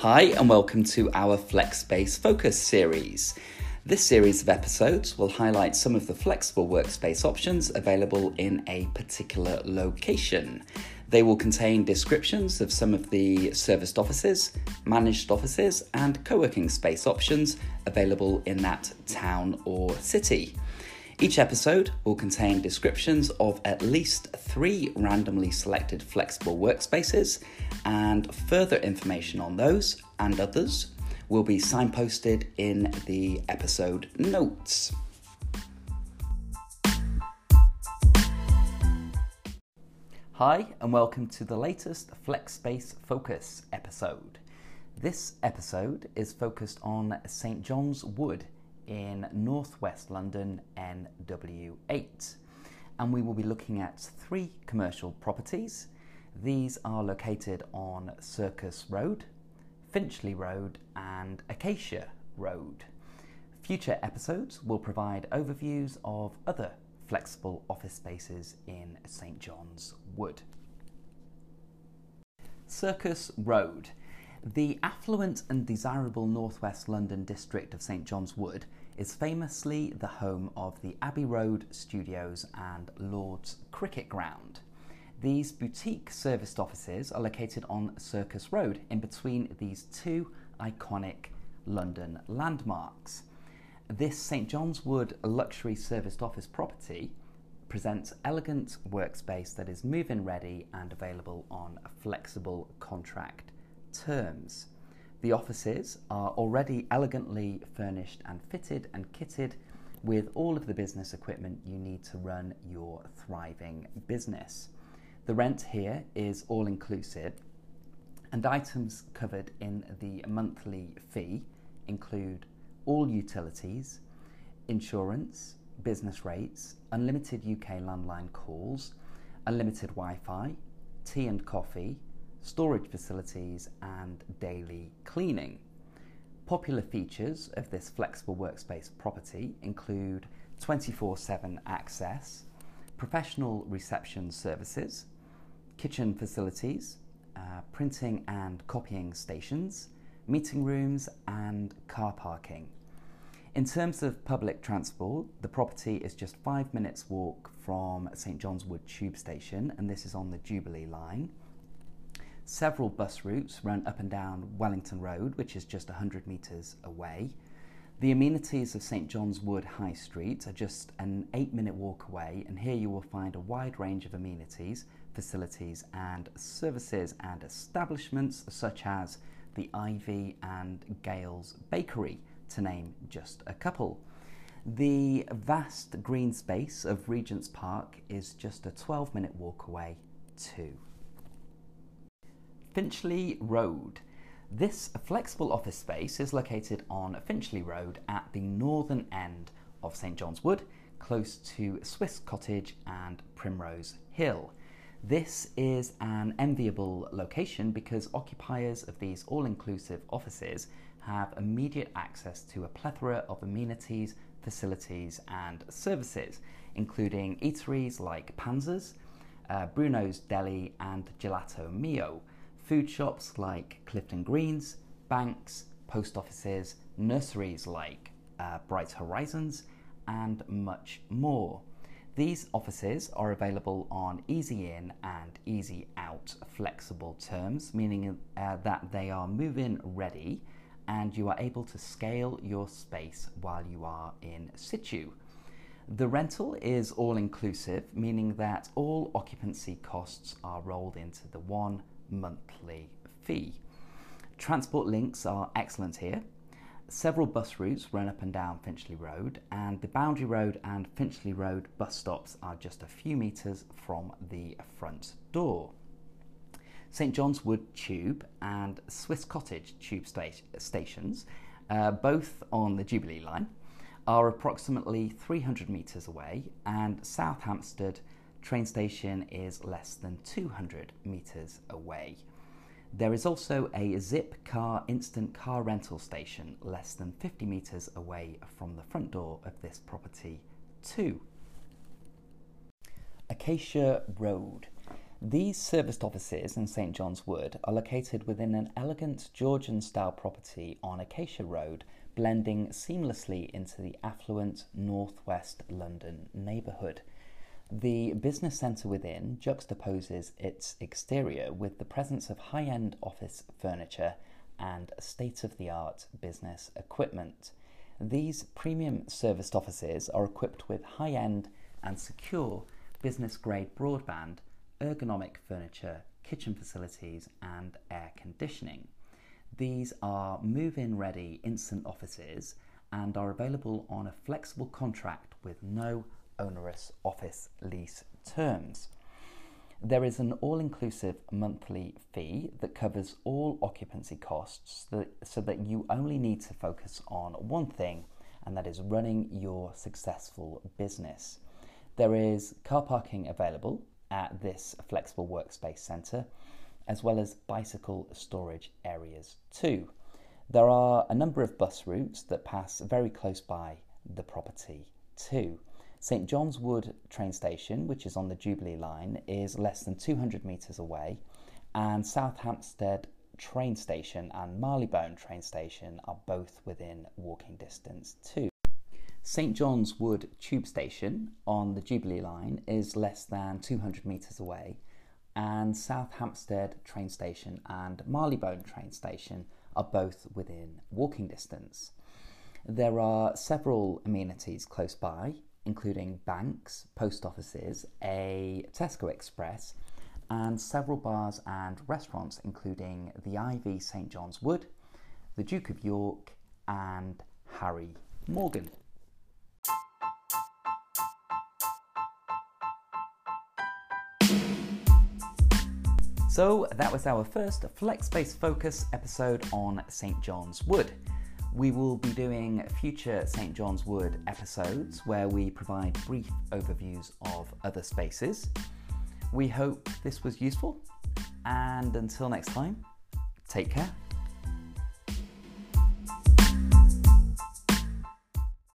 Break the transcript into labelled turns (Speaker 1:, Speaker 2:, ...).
Speaker 1: Hi, and welcome to our FlexSpace Focus series. This series of episodes will highlight some of the flexible workspace options available in a particular location. They will contain descriptions of some of the serviced offices, managed offices, and co working space options available in that town or city. Each episode will contain descriptions of at least three randomly selected flexible workspaces, and further information on those and others will be signposted in the episode notes. Hi, and welcome to the latest FlexSpace Focus episode. This episode is focused on St John's Wood in northwest London, NW8. And we will be looking at three commercial properties. These are located on Circus Road, Finchley Road, and Acacia Road. Future episodes will provide overviews of other flexible office spaces in St John's Wood. Circus Road. The affluent and desirable northwest London district of St John's Wood is famously the home of the Abbey Road Studios and Lord's Cricket Ground. These boutique serviced offices are located on Circus Road in between these two iconic London landmarks. This St John's Wood luxury serviced office property presents elegant workspace that is move in ready and available on a flexible contract terms. The offices are already elegantly furnished and fitted and kitted with all of the business equipment you need to run your thriving business. The rent here is all inclusive, and items covered in the monthly fee include all utilities, insurance, business rates, unlimited UK landline calls, unlimited Wi Fi, tea and coffee, storage facilities, and daily cleaning. Popular features of this flexible workspace property include 24 7 access, professional reception services, kitchen facilities, uh, printing and copying stations, meeting rooms, and car parking. In terms of public transport, the property is just five minutes' walk from St John's Wood Tube Station, and this is on the Jubilee line. Several bus routes run up and down Wellington Road, which is just 100 metres away. The amenities of St John's Wood High Street are just an eight minute walk away, and here you will find a wide range of amenities, facilities, and services and establishments such as the Ivy and Gail's Bakery, to name just a couple. The vast green space of Regent's Park is just a 12 minute walk away, too. Finchley Road. This flexible office space is located on Finchley Road at the northern end of St John's Wood, close to Swiss Cottage and Primrose Hill. This is an enviable location because occupiers of these all inclusive offices have immediate access to a plethora of amenities, facilities, and services, including eateries like Panzer's, uh, Bruno's Deli, and Gelato Mio food shops like Clifton Greens, banks, post offices, nurseries like uh, Bright Horizons, and much more. These offices are available on easy in and easy out flexible terms, meaning uh, that they are move in ready and you are able to scale your space while you are in situ. The rental is all inclusive, meaning that all occupancy costs are rolled into the one monthly fee. Transport links are excellent here. Several bus routes run up and down Finchley Road, and the Boundary Road and Finchley Road bus stops are just a few metres from the front door. St John's Wood Tube and Swiss Cottage Tube sta- stations, uh, both on the Jubilee line, are approximately 300 metres away, and South Hampstead train station is less than 200 metres away. There is also a Zipcar instant car rental station less than 50 metres away from the front door of this property, too. Acacia Road. These serviced offices in St John's Wood are located within an elegant Georgian style property on Acacia Road, blending seamlessly into the affluent northwest London neighbourhood. The business centre within juxtaposes its exterior with the presence of high end office furniture and state of the art business equipment. These premium serviced offices are equipped with high end and secure business grade broadband ergonomic furniture, kitchen facilities, and air conditioning. These are move in ready instant offices and are available on a flexible contract with no onerous office lease terms. There is an all inclusive monthly fee that covers all occupancy costs so that you only need to focus on one thing, and that is running your successful business. There is car parking available at this flexible workspace centre, as well as bicycle storage areas too. There are a number of bus routes that pass very close by the property too. St John's Wood train station, which is on the Jubilee line, is less than 200 metres away, and South Hampstead train station and Marylebone train station are both within walking distance too. St John's Wood tube station on the Jubilee line is less than 200 metres away, and South Hampstead train station and Marylebone train station are both within walking distance. There are several amenities close by, including banks, post offices, a Tesco Express, and several bars and restaurants, including the Ivy St John's Wood, the Duke of York, and Harry Morgan. So that was our first FlexSpace Focus episode on St. John's Wood. We will be doing future St. John's Wood episodes where we provide brief overviews of other spaces. We hope this was useful, and until next time, take care.